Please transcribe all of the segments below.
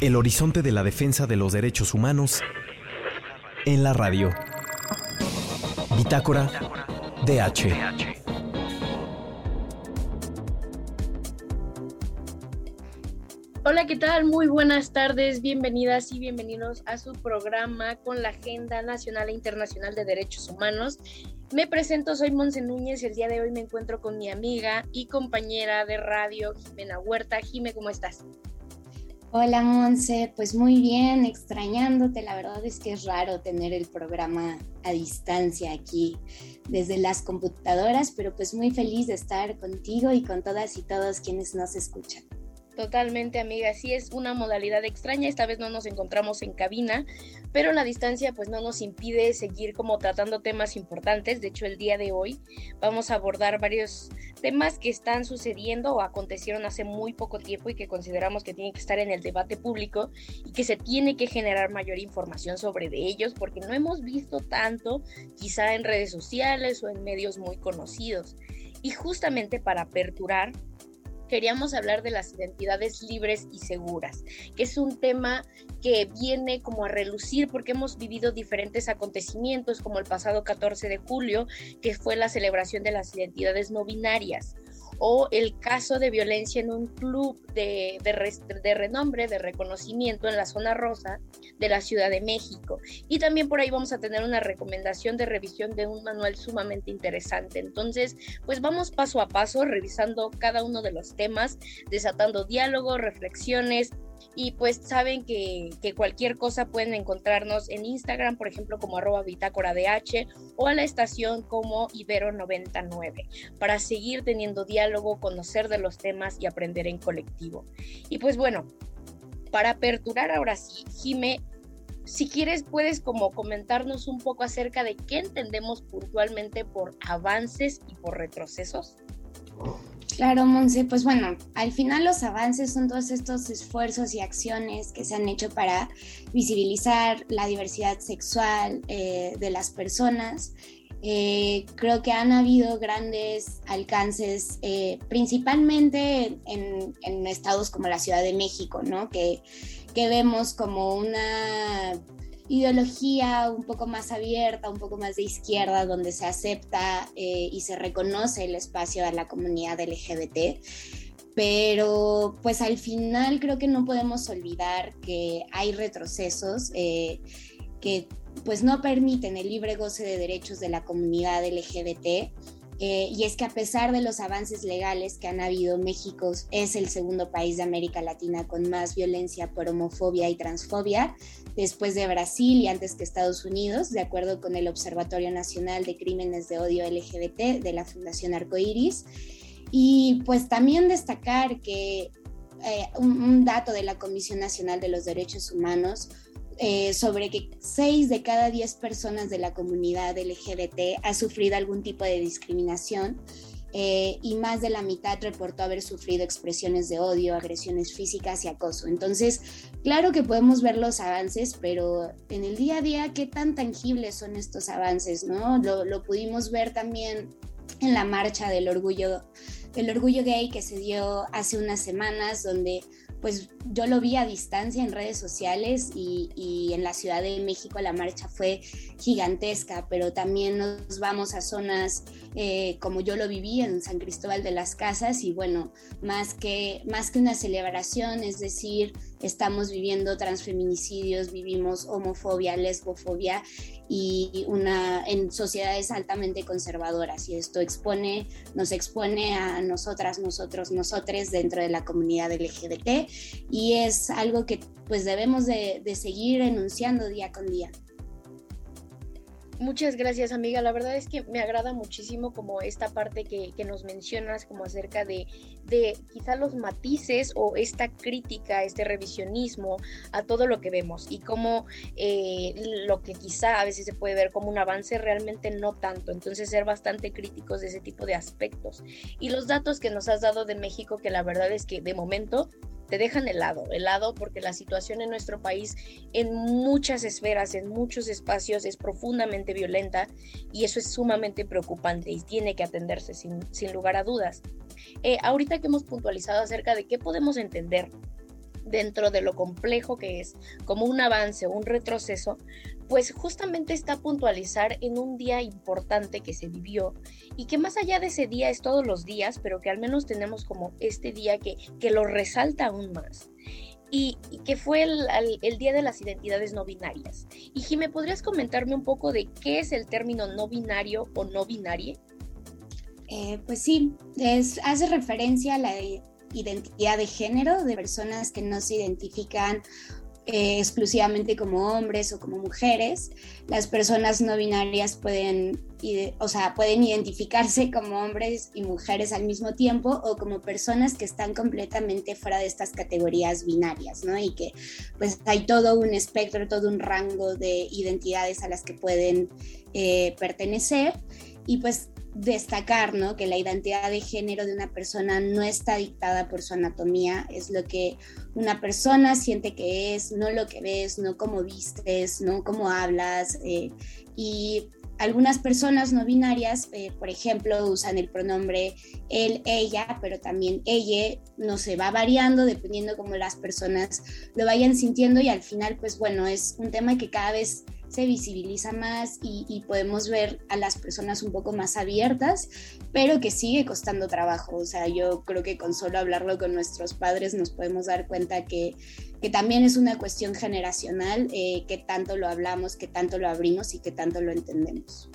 el horizonte de la defensa de los derechos humanos en la radio. Bitácora DH. Hola, ¿qué tal? Muy buenas tardes, bienvenidas y bienvenidos a su programa con la Agenda Nacional e Internacional de Derechos Humanos. Me presento, soy Monse Núñez y el día de hoy me encuentro con mi amiga y compañera de radio, Jimena Huerta. Jime, ¿cómo estás? Hola Monse, pues muy bien, extrañándote, la verdad es que es raro tener el programa a distancia aquí desde las computadoras, pero pues muy feliz de estar contigo y con todas y todos quienes nos escuchan. Totalmente, amiga. Sí es una modalidad extraña. Esta vez no nos encontramos en cabina, pero la distancia pues no nos impide seguir como tratando temas importantes. De hecho, el día de hoy vamos a abordar varios temas que están sucediendo o acontecieron hace muy poco tiempo y que consideramos que tienen que estar en el debate público y que se tiene que generar mayor información sobre de ellos porque no hemos visto tanto quizá en redes sociales o en medios muy conocidos. Y justamente para aperturar queríamos hablar de las identidades libres y seguras, que es un tema que viene como a relucir porque hemos vivido diferentes acontecimientos como el pasado 14 de julio, que fue la celebración de las identidades no binarias o el caso de violencia en un club de, de, renombre, de reconocimiento en la zona rosa de la Ciudad de México. Y también por ahí vamos a tener una recomendación de revisión de un manual sumamente interesante. Entonces, pues vamos paso a paso revisando cada uno de los temas, desatando diálogo, reflexiones, y pues saben que, cualquier cosa pueden encontrarnos en Instagram, por ejemplo, como arroba bitácora DH o a la estación como Ibero99 para seguir teniendo diálogo, conocer de los temas y aprender en colectivo. Y pues bueno, para aperturar ahora sí, Jime, si quieres puedes como comentarnos un poco acerca de qué entendemos puntualmente por avances y por retrocesos. Claro, Monse, pues bueno, al final los avances son todos estos esfuerzos y acciones que se han hecho para visibilizar la diversidad sexual eh, de las personas. Eh, creo que han habido grandes alcances, eh, principalmente en, estados como la Ciudad de México, ¿no? Que, que vemos como una ideología un poco más abierta, un poco más de izquierda, donde se acepta eh, y se reconoce el espacio de la comunidad LGBT. Pero pues al final creo que no podemos olvidar que hay retrocesos eh, que pues no permiten el libre goce de derechos de la comunidad LGBT eh, y es que a pesar de los avances legales que han habido, México es el segundo país de América Latina con más violencia por homofobia y transfobia, después de Brasil y antes que Estados Unidos, de acuerdo con el Observatorio Nacional de Crímenes de Odio LGBT de la Fundación Arcoiris. Y pues también destacar que eh, un dato de la Comisión Nacional de los Derechos Humanos eh, sobre que 6 de cada 10 personas de la comunidad LGBT ha sufrido algún tipo de discriminación eh, y más de la mitad reportó haber sufrido expresiones de odio, agresiones físicas y acoso. Entonces, claro que podemos ver los avances, pero en el día a día, ¿qué tan tangibles son estos avances? ¿no? Lo, lo pudimos ver también en la marcha del orgullo, el orgullo gay que se dio hace unas semanas, donde pues yo lo vi a distancia en redes sociales y, en la Ciudad de México la marcha fue gigantesca, pero también nos vamos a zonas eh, como yo lo viví en San Cristóbal de las Casas y bueno, más que, más que una celebración, es decir, estamos viviendo transfeminicidios, vivimos homofobia, lesbofobia y una en sociedades altamente conservadoras y esto expone nos expone a nosotras nosotros nosotres dentro de la comunidad LGBT y es algo que pues debemos de, seguir enunciando día con día. Muchas gracias, amiga. La verdad es que me agrada muchísimo como esta parte que, nos mencionas, como acerca de, de quizá los matices o esta crítica, este revisionismo a todo lo que vemos y cómo eh, lo que quizá a veces se puede ver como un avance realmente no tanto. Entonces ser bastante críticos de ese tipo de aspectos. Y los datos que nos has dado de México, que la verdad es que de momento te dejan helado, helado porque la situación en nuestro país en muchas esferas, en muchos espacios es profundamente violenta y eso es sumamente preocupante y tiene que atenderse sin, sin lugar a dudas. Eh, ahorita que hemos puntualizado acerca de qué podemos entender dentro de lo complejo que es, como un avance o un retroceso, pues justamente está puntualizar en un día importante que se vivió y que más allá de ese día es todos los días, pero que al menos tenemos como este día que, que lo resalta aún más. Y, que fue el, Día de las Identidades No Binarias. Y Jimé, ¿podrías comentarme un poco de qué es el término no binario o no binarie? Eh, pues sí, hace referencia a la identidad de género de personas que no se identifican eh, exclusivamente como hombres o como mujeres. Las personas no binarias pueden, o sea, pueden identificarse como hombres y mujeres al mismo tiempo o como personas que están completamente fuera de estas categorías binarias, ¿no? Y que pues hay todo un espectro, todo un rango de identidades a las que pueden eh, pertenecer. Y pues destacar ¿no? que la identidad de género de una persona no está dictada por su anatomía, es lo que una persona siente que es, no lo que ves, no cómo vistes, no cómo hablas. Eh, y algunas personas no binarias, eh, por ejemplo, usan el pronombre él, ella, pero también ella, no se va variando dependiendo cómo las personas lo vayan sintiendo y al final, pues bueno, es un tema que cada vez se visibiliza más y, podemos ver a las personas un poco más abiertas, pero que sigue costando trabajo. O sea, yo creo que con solo hablarlo con nuestros padres nos podemos dar cuenta que, que también es una cuestión generacional, eh, que tanto lo hablamos, que tanto lo abrimos y que tanto lo entendemos.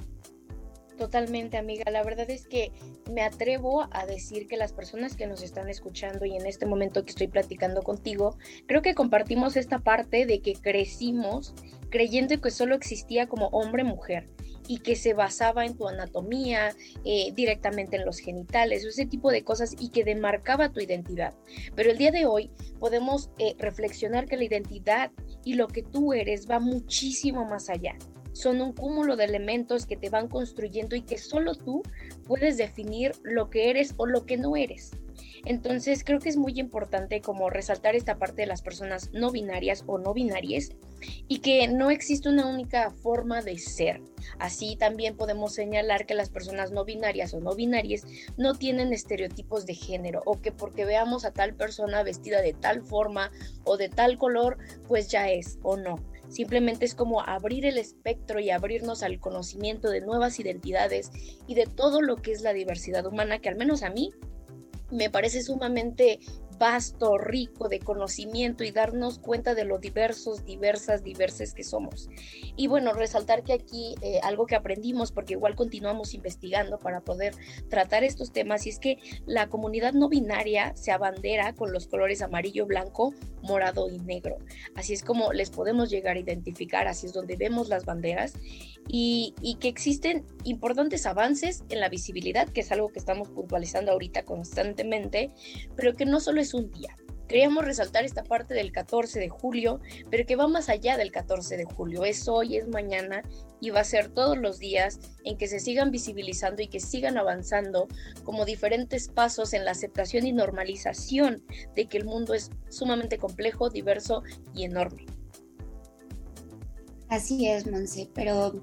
Totalmente, amiga. La verdad es que me atrevo a decir que las personas que nos están escuchando y en este momento que estoy platicando contigo, creo que compartimos esta parte de que crecimos creyendo que solo existía como hombre-mujer y que se basaba en tu anatomía, eh, directamente en los genitales, ese tipo de cosas y que demarcaba tu identidad. Pero el día de hoy podemos eh, reflexionar que la identidad y lo que tú eres va muchísimo más allá son un cúmulo de elementos que te van construyendo y que solo tú puedes definir lo que eres o lo que no eres. Entonces creo que es muy importante como resaltar esta parte de las personas no binarias o no binarias y que no existe una única forma de ser. Así también podemos señalar que las personas no binarias o no binarias no tienen estereotipos de género o que porque veamos a tal persona vestida de tal forma o de tal color, pues ya es o no. Simplemente es como abrir el espectro y abrirnos al conocimiento de nuevas identidades y de todo lo que es la diversidad humana, que al menos a mí me parece sumamente vasto, rico de conocimiento y darnos cuenta de lo diversos, diversas, diversas que somos. Y bueno, resaltar que aquí eh, algo que aprendimos, porque igual continuamos investigando para poder tratar estos temas, y es que la comunidad no binaria se abandera con los colores amarillo, blanco, morado y negro. Así es como les podemos llegar a identificar, así es donde vemos las banderas y que existen importantes avances en la visibilidad, que es algo que estamos puntualizando ahorita constantemente, pero que no solo es un día. Queríamos resaltar esta parte del 14 de julio, pero que va más allá del 14 de julio. Es hoy, es mañana y va a ser todos los días en que se sigan visibilizando y que sigan avanzando como diferentes pasos en la aceptación y normalización de que el mundo es sumamente complejo, diverso y enorme. Así es, Monse, pero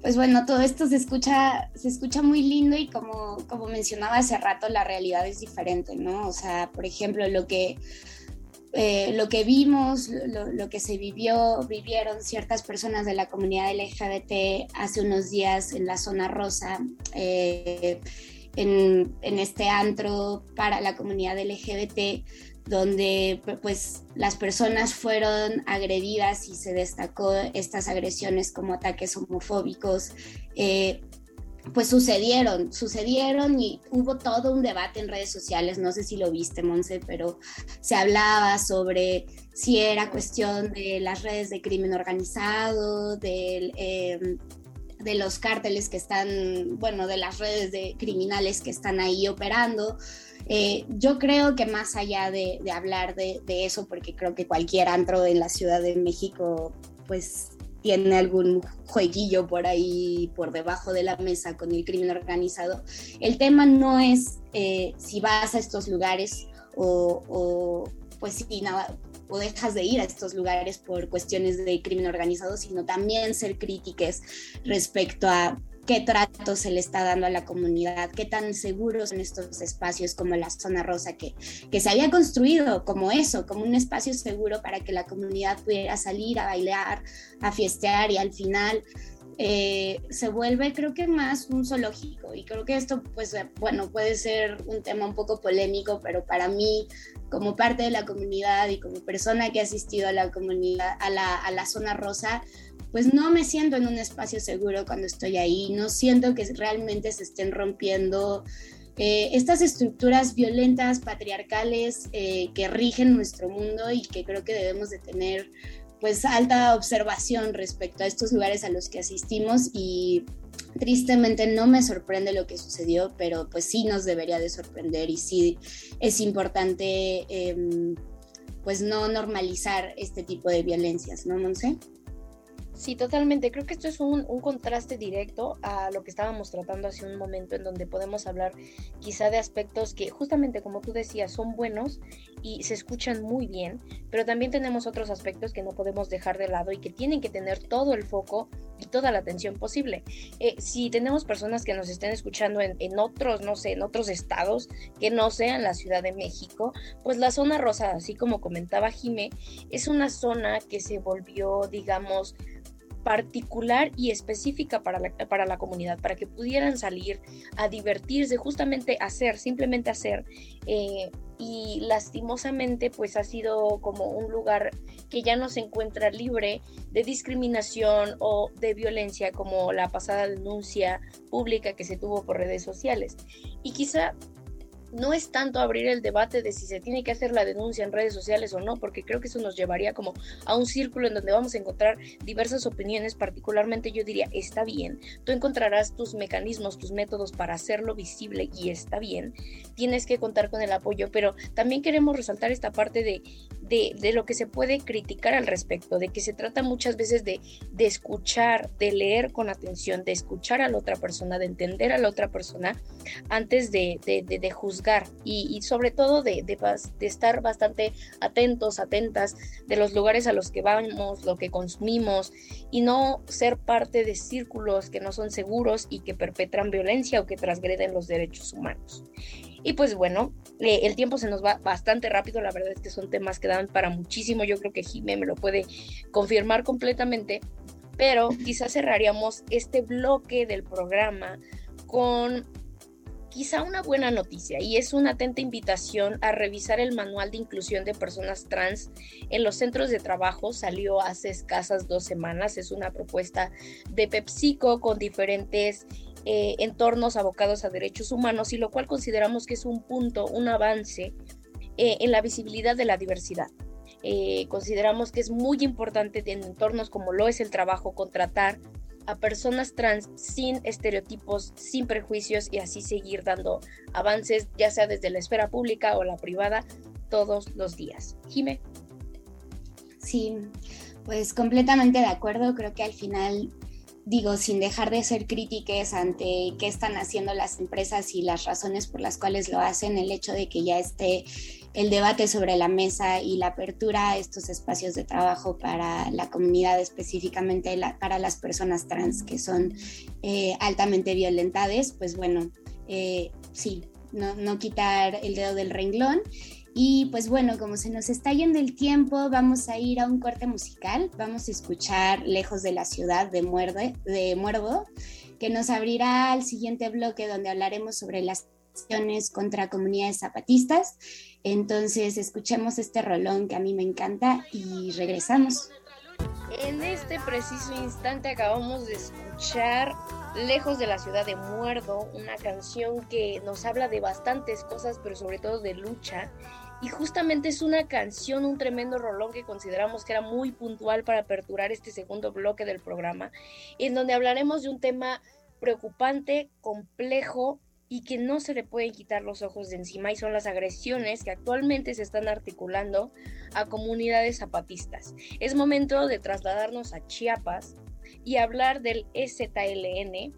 pues bueno, todo esto se escucha, se escucha muy lindo y como, como mencionaba hace rato, la realidad es diferente, ¿no? O sea, por ejemplo, lo que, eh, lo que vimos, lo, que se vivió, vivieron ciertas personas de la comunidad LGBT hace unos días en la zona rosa, eh, en, en este antro para la comunidad LGBT, donde pues las personas fueron agredidas y se destacó estas agresiones como ataques homofóbicos, eh, pues sucedieron, sucedieron y hubo todo un debate en redes sociales, no sé si lo viste, Monse, pero se hablaba sobre si era cuestión de las redes de crimen organizado, em, de los cárteles que están, bueno, de las redes de criminales que están ahí operando. Eh, yo creo que más allá de, hablar de, eso, porque creo que cualquier antro en la Ciudad de México, pues tiene algún jueguillo por ahí, por debajo de la mesa con el crimen organizado, el tema no es eh, si vas a estos lugares o, pues si nada, o dejas de ir a estos lugares por cuestiones de crimen organizado, sino también ser críticas respecto a qué trato se le está dando a la comunidad, qué tan seguros son estos espacios como la zona rosa que, que se había construido como eso, como un espacio seguro para que la comunidad pudiera salir a bailar, a fiestear y al final eh, se vuelve creo que más un zoológico. Y creo que esto pues eh, bueno puede ser un tema un poco polémico pero para mí como parte de la comunidad y como persona que ha asistido a la comunidad a la, a la zona rosa pues no me siento en un espacio seguro cuando estoy ahí. No siento que realmente se estén rompiendo eh, estas estructuras violentas, patriarcales, que rigen nuestro mundo y que creo que debemos de tener pues alta observación respecto a estos lugares a los que asistimos y tristemente no me sorprende lo que sucedió, pero pues sí nos debería de sorprender y sí es importante em, pues no normalizar este tipo de violencias, ¿no, Monse? Sí, totalmente. Creo que esto es un, contraste directo a lo que estábamos tratando hace un momento en donde podemos hablar quizá de aspectos que justamente como tú decías son buenos y se escuchan muy bien, pero también tenemos otros aspectos que no podemos dejar de lado y que tienen que tener todo el foco y toda la atención posible. Eh, si tenemos personas que nos estén escuchando en, en, otros, no sé, en otros estados que no sean la Ciudad de México, pues la zona rosa, así como comentaba Jime, es una zona que se volvió, digamos, particular y específica para la, para la comunidad, para que pudieran salir a divertirse, justamente hacer, simplemente hacer. Eh, y lastimosamente pues ha sido como un lugar que ya no se encuentra libre de discriminación o de violencia como la pasada denuncia pública que se tuvo por redes sociales. Y quizá no es tanto abrir el debate de si se tiene que hacer la denuncia en redes sociales o no, porque creo que eso nos llevaría como a un círculo en donde vamos a encontrar diversas opiniones, particularmente yo diría, está bien, tú encontrarás tus mecanismos, tus métodos para hacerlo visible y está bien, tienes que contar con el apoyo, pero también queremos resaltar esta parte de, de, lo que se puede criticar al respecto, de que se trata muchas veces de, de escuchar, de leer con atención, de escuchar a la otra persona, de entender a la otra persona antes de, de juzgar y, y, sobre todo de, de estar bastante atentos, atentas de los lugares a los que vamos, lo que consumimos y no ser parte de círculos que no son seguros y que perpetran violencia o que transgreden los derechos humanos. Y pues bueno, eh, el tiempo se nos va bastante rápido, la verdad es que son temas que dan para muchísimo, yo creo que Jimé me lo puede confirmar completamente, pero quizás cerraríamos este bloque del programa con quizá una buena noticia y es una atenta invitación a revisar el manual de inclusión de personas trans en los centros de trabajo. Salió hace escasas dos semanas. Es una propuesta de PepsiCo con diferentes eh, entornos abocados a derechos humanos y lo cual consideramos que es un punto, un avance eh, en la visibilidad de la diversidad. Eh, consideramos que es muy importante en entornos como lo es el trabajo contratar a personas trans sin estereotipos, sin prejuicios y así seguir dando avances, ya sea desde la esfera pública o la privada, todos los días. Jime. Sí, pues completamente de acuerdo. Creo que al final digo, sin dejar de ser críticas ante qué están haciendo las empresas y las razones por las cuales lo hacen, el hecho de que ya esté el debate sobre la mesa y la apertura a estos espacios de trabajo para la comunidad, específicamente para las personas trans que son eh, altamente violentadas, pues bueno, eh, sí, no, no quitar el dedo del renglón. Y pues bueno, como se nos está yendo el tiempo, vamos a ir a un corte musical. Vamos a escuchar Lejos de la ciudad de, Muerde, de Muerdo, que nos abrirá al siguiente bloque donde hablaremos sobre las acciones contra comunidades zapatistas. Entonces, escuchemos este rolón que a mí me encanta y regresamos. En este preciso instante acabamos de escuchar Lejos de la ciudad de Muerdo, una canción que nos habla de bastantes cosas, pero sobre todo de lucha. Y justamente es una canción, un tremendo rolón que consideramos que era muy puntual para aperturar este segundo bloque del programa, en donde hablaremos de un tema preocupante, complejo y que no se le pueden quitar los ojos de encima y son las agresiones que actualmente se están articulando a comunidades zapatistas. Es momento de trasladarnos a Chiapas y hablar del EZLN,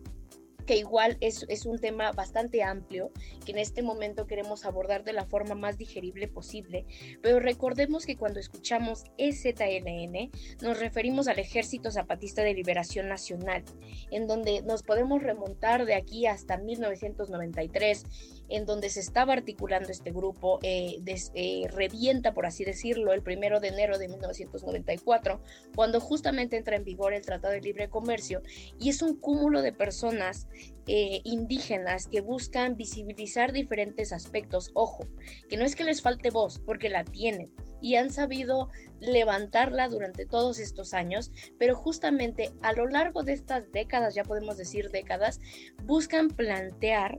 que igual es, es, un tema bastante amplio, que en este momento queremos abordar de la forma más digerible posible, pero recordemos que cuando escuchamos EZLN nos referimos al Ejército Zapatista de Liberación Nacional, en donde nos podemos remontar de aquí hasta 1993, en donde se estaba articulando este grupo, eh, eh, revienta, por así decirlo, el primero de enero de 1994, cuando justamente entra en vigor el Tratado de Libre Comercio, y es un cúmulo de personas eh, indígenas que buscan visibilizar diferentes aspectos. Ojo, que no es que les falte voz, porque la tienen y han sabido levantarla durante todos estos años, pero justamente a lo largo de estas décadas, ya podemos decir décadas, buscan plantear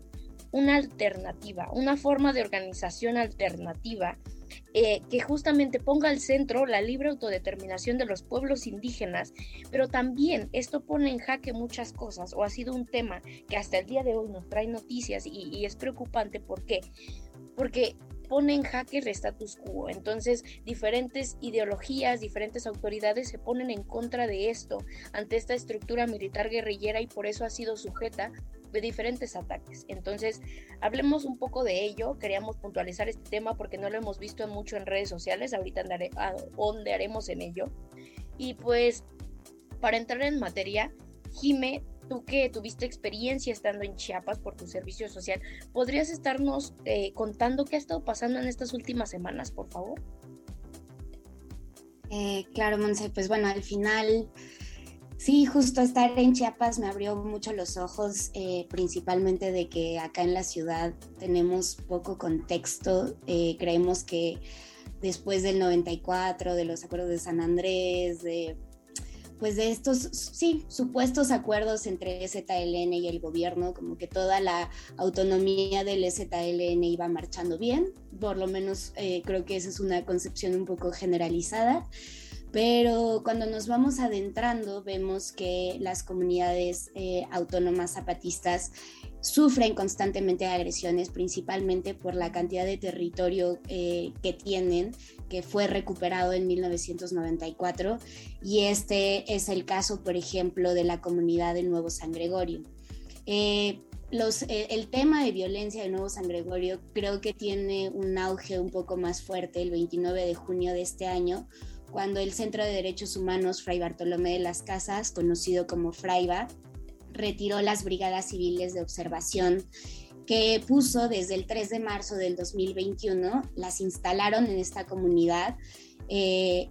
una alternativa, una forma de organización alternativa eh, que justamente ponga al centro la libre autodeterminación de los pueblos indígenas, pero también esto pone en jaque muchas cosas, o ha sido un tema que hasta el día de hoy nos trae noticias y, es preocupante. ¿Por qué? Porque pone en jaque el status quo. Entonces, diferentes ideologías, diferentes autoridades se ponen en contra de esto, ante esta estructura militar guerrillera y por eso ha sido sujeta de diferentes ataques. Entonces, hablemos un poco de ello. Queríamos puntualizar este tema porque no lo hemos visto mucho en redes sociales. Ahorita andaré, haremos en ello. Y pues, para entrar en materia, Jime, tú que tuviste experiencia estando en Chiapas por tu servicio social, ¿podrías estarnos eh, contando qué ha estado pasando en estas últimas semanas, por favor? Eh, claro, Monse, pues bueno, al final Sí, justo estar en Chiapas me abrió mucho los ojos, eh, principalmente de que acá en la ciudad tenemos poco contexto. Creemos que después del 94, de los acuerdos de San Andrés, de pues de estos, supuestos acuerdos entre ZLN y el gobierno, como que toda la autonomía del ZLN iba marchando bien, por lo menos eh, creo que esa es una concepción un poco generalizada pero cuando nos vamos adentrando vemos que las comunidades eh, autónomas zapatistas sufren constantemente agresiones, principalmente por la cantidad de territorio eh, que tienen, fue recuperado en 1994, y este es el caso, por ejemplo, de la comunidad de Nuevo San Gregorio. Eh, el tema de violencia de Nuevo San Gregorio creo que tiene un auge un poco más fuerte el 29 de junio de este año, cuando el Centro de Derechos Humanos Fray Bartolomé de las Casas, conocido como FRAIBA, retiró las brigadas civiles de observación que puso desde el 3 de marzo del 2021, las instalaron en esta comunidad eh,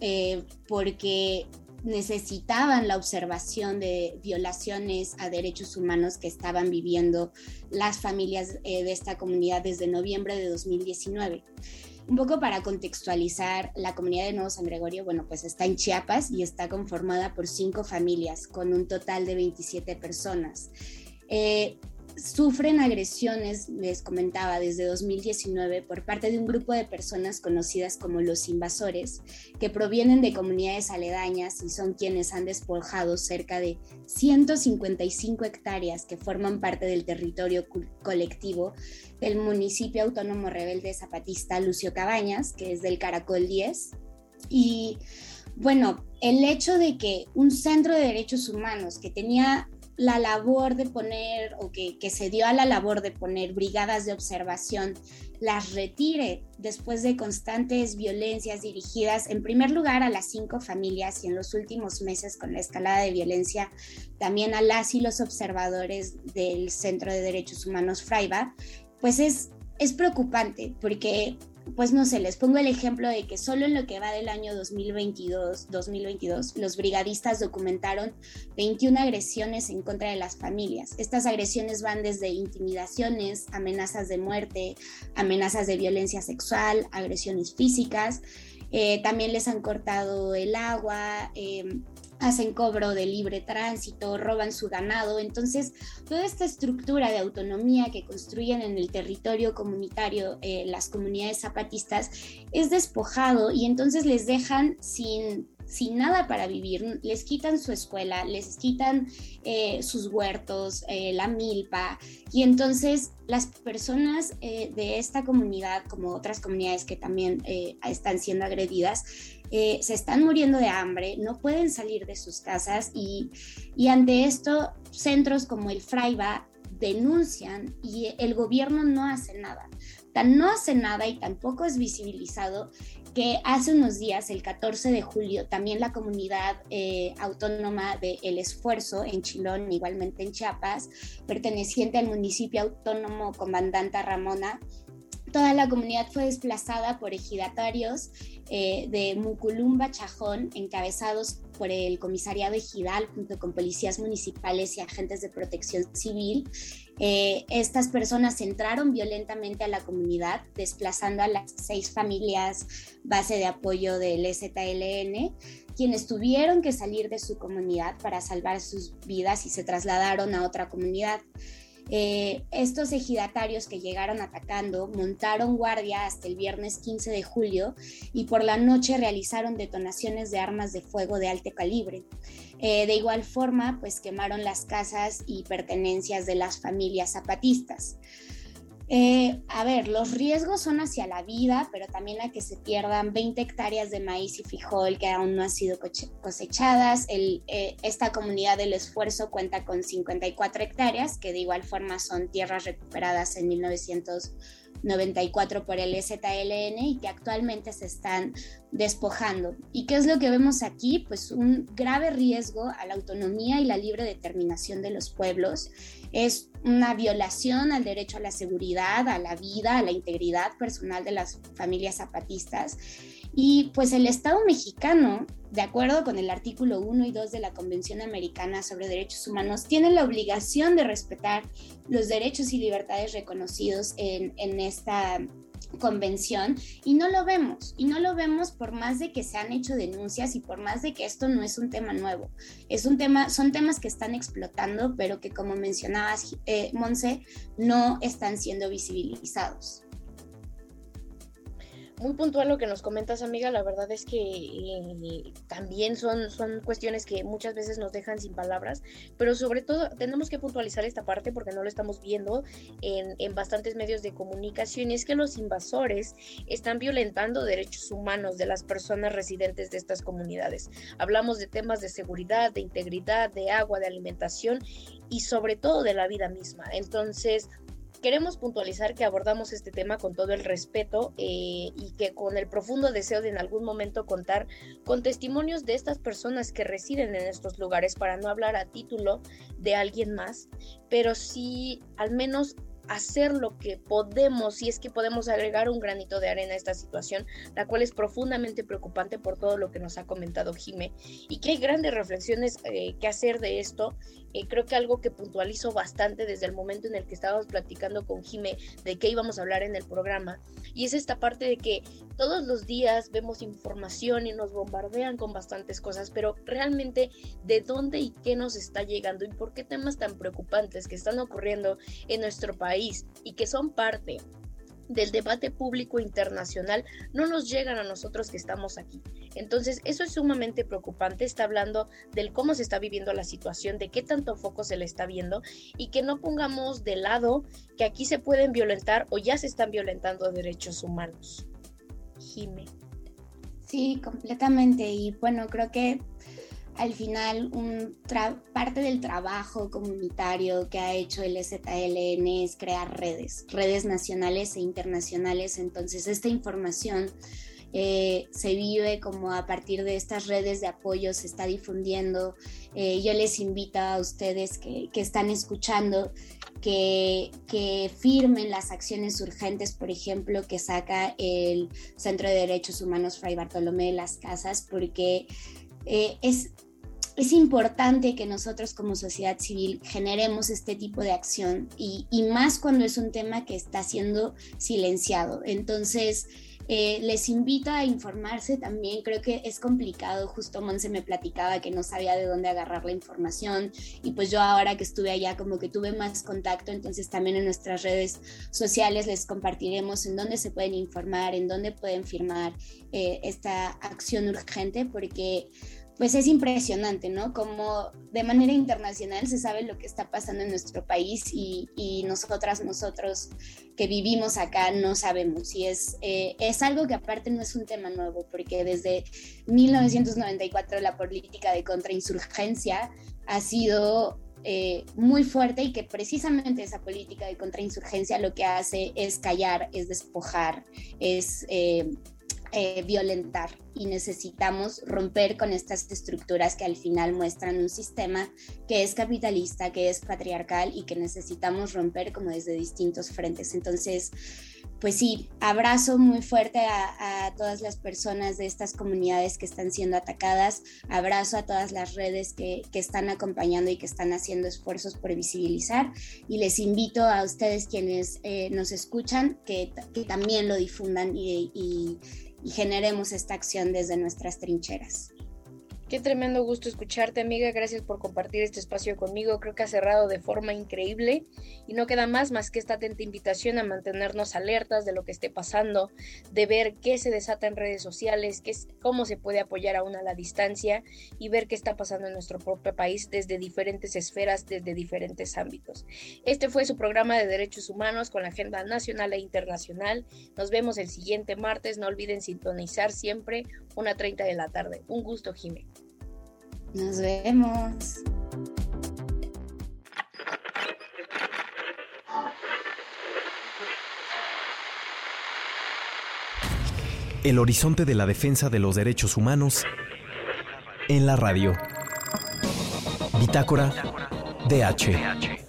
eh, porque necesitaban la observación de violaciones a derechos humanos que estaban viviendo las familias eh, de esta comunidad desde noviembre de 2019. Un poco para contextualizar, la comunidad de Nuevo San Gregorio, bueno, pues está en Chiapas y está conformada por cinco familias con un total de 27 personas. Sufren agresiones, les comentaba, desde 2019 por parte de un grupo de personas conocidas como los invasores, que provienen de comunidades aledañas y son quienes han despojado cerca de 155 hectáreas que forman parte del territorio colectivo del municipio autónomo rebelde zapatista Lucio Cabañas, que es del Caracol 10. Y bueno, el hecho de que un centro de derechos humanos que tenía la labor de poner, o que, se dio a la labor de poner brigadas de observación, las retire después de constantes violencias dirigidas, en primer lugar, a las cinco familias y en los últimos meses con la escalada de violencia, también a las y los observadores del Centro de Derechos Humanos Fraiba, pues es, es preocupante porque pues no sé, les pongo el ejemplo de que solo en lo que va del año 2022, 2022 los brigadistas documentaron 21 agresiones en contra de las familias. Estas agresiones van desde intimidaciones, amenazas de muerte, amenazas de violencia sexual, agresiones físicas. Eh, también les han cortado el agua, eh, hacen cobro de libre tránsito, roban su ganado. Entonces, toda esta estructura de autonomía que construyen en el territorio comunitario eh, las comunidades zapatistas es despojado y entonces les dejan sin sin nada para vivir, les quitan su escuela, les quitan eh, sus huertos, eh, la milpa, y entonces las personas eh, de esta comunidad, como otras comunidades que también están siendo agredidas, se están muriendo de hambre, no pueden salir de sus casas y, ante esto centros como el Fraiba denuncian y el gobierno no hace nada. Tan no hace nada y tampoco es visibilizado que hace unos días, el 14 de julio, también la comunidad eh, autónoma de El Esfuerzo en Chilón, igualmente en Chiapas, perteneciente al municipio autónomo Comandanta Ramona, toda la comunidad fue desplazada por ejidatarios eh, de Muculumba Chajón, encabezados por el comisariado ejidal junto con policías municipales y agentes de protección civil. Eh, estas personas entraron violentamente a la comunidad, desplazando a las seis familias base de apoyo del ZLN, quienes tuvieron que salir de su comunidad para salvar sus vidas y se trasladaron a otra comunidad. Eh, estos ejidatarios que llegaron atacando montaron guardia hasta el viernes 15 de julio y por la noche realizaron detonaciones de armas de fuego de alto calibre. Eh, de igual forma, pues quemaron las casas y pertenencias de las familias zapatistas. Eh, a ver, los riesgos son hacia la vida, pero también a que se pierdan 20 hectáreas de maíz y frijol que aún no han sido cosechadas. El, eh, esta comunidad del esfuerzo cuenta con 54 hectáreas, que de igual forma son tierras recuperadas en 1994 por el ZLN y que actualmente se están despojando. ¿Y qué es lo que vemos aquí? Pues un grave riesgo a la autonomía y la libre determinación de los pueblos es una violación al derecho a la seguridad, a la vida, a la integridad personal de las familias zapatistas. Y pues el Estado mexicano, de acuerdo con el artículo 1 y 2 de la Convención Americana sobre Derechos Humanos, tiene la obligación de respetar los derechos y libertades reconocidos en, en esta convención y no lo vemos y no lo vemos por más de que se han hecho denuncias y por más de que esto no es un tema nuevo. Es un tema son temas que están explotando pero que como mencionabas eh, Monse no están siendo visibilizados muy puntual lo que nos comentas, amiga. La verdad es que eh, también son, son cuestiones que muchas veces nos dejan sin palabras, pero sobre todo tenemos que puntualizar esta parte porque no lo estamos viendo en, en bastantes medios de comunicación y es que los invasores están violentando derechos humanos de las personas residentes de estas comunidades. Hablamos de temas de seguridad, de integridad, de agua, de alimentación y sobre todo de la vida misma. Entonces, queremos puntualizar que abordamos este tema con todo el respeto eh, y que con el profundo deseo de en algún momento contar con testimonios de estas personas que residen en estos lugares para no hablar a título de alguien más, pero sí al menos hacer lo que podemos, si es que podemos agregar un granito de arena a esta situación, la cual es profundamente preocupante por todo lo que nos ha comentado Jime, y que hay grandes reflexiones eh, que hacer de esto. Creo que algo que puntualizo bastante desde el momento en el que estábamos platicando con Jime de qué íbamos a hablar en el programa, y es esta parte de que todos los días vemos información y nos bombardean con bastantes cosas, pero realmente de dónde y qué nos está llegando y por qué temas tan preocupantes que están ocurriendo en nuestro país y que son parte del debate público internacional no nos llegan a nosotros que estamos aquí. Entonces, eso es sumamente preocupante. Está hablando del cómo se está viviendo la situación, de qué tanto foco se le está viendo y que no pongamos de lado que aquí se pueden violentar o ya se están violentando derechos humanos. Jime. Sí, completamente. Y bueno, creo que al final parte del trabajo comunitario que ha hecho el ZLN es crear redes, redes nacionales e internacionales. Entonces esta información eh, se vive como a partir de estas redes de apoyo, se está difundiendo. Eh, yo les invito a ustedes que, están escuchando que, que, firmen las acciones urgentes, por ejemplo, que saca el Centro de Derechos Humanos Fray Bartolomé de las Casas, porque eh, es es importante que nosotros como sociedad civil generemos este tipo de acción y, y más cuando es un tema que está siendo silenciado. Entonces, eh, les invito a informarse también, creo que es complicado, justo Monse me platicaba que no sabía de dónde agarrar la información y pues yo ahora que estuve allá como que tuve más contacto, entonces también en nuestras redes sociales les compartiremos en dónde se pueden informar, en dónde pueden firmar eh, esta acción urgente, porque pues es impresionante, ¿no? Como de manera internacional se sabe lo que está pasando en nuestro país y, nosotras, nosotros que vivimos acá no sabemos. Y es, eh, es algo que aparte no es un tema nuevo, porque desde 1994 la política de contrainsurgencia ha sido eh, muy fuerte y que precisamente esa política de contrainsurgencia lo que hace es callar, es despojar, es... Eh, eh, violentar y necesitamos romper con estas estructuras que al final muestran un sistema que es capitalista, que es patriarcal y que necesitamos romper como desde distintos frentes. Entonces, pues sí, abrazo muy fuerte a, todas las personas de estas comunidades que están siendo atacadas, abrazo a todas las redes que, están acompañando y que están haciendo esfuerzos por visibilizar y les invito a ustedes quienes eh, nos escuchan que, también lo difundan y y generemos esta acción desde nuestras trincheras. Qué tremendo gusto escucharte, amiga. Gracias por compartir este espacio conmigo. Creo que ha cerrado de forma increíble y no queda más más que esta atenta invitación a mantenernos alertas de lo que esté pasando, de ver qué se desata en redes sociales, qué es, cómo se puede apoyar aún a la distancia y ver qué está pasando en nuestro propio país desde diferentes esferas, desde diferentes ámbitos. Este fue su programa de derechos humanos con la agenda nacional e internacional. Nos vemos el siguiente martes. No olviden sintonizar siempre una 30 de la tarde. Un gusto, Jimé. Nos vemos. El horizonte de la defensa de los derechos humanos en la radio. Bitácora DH.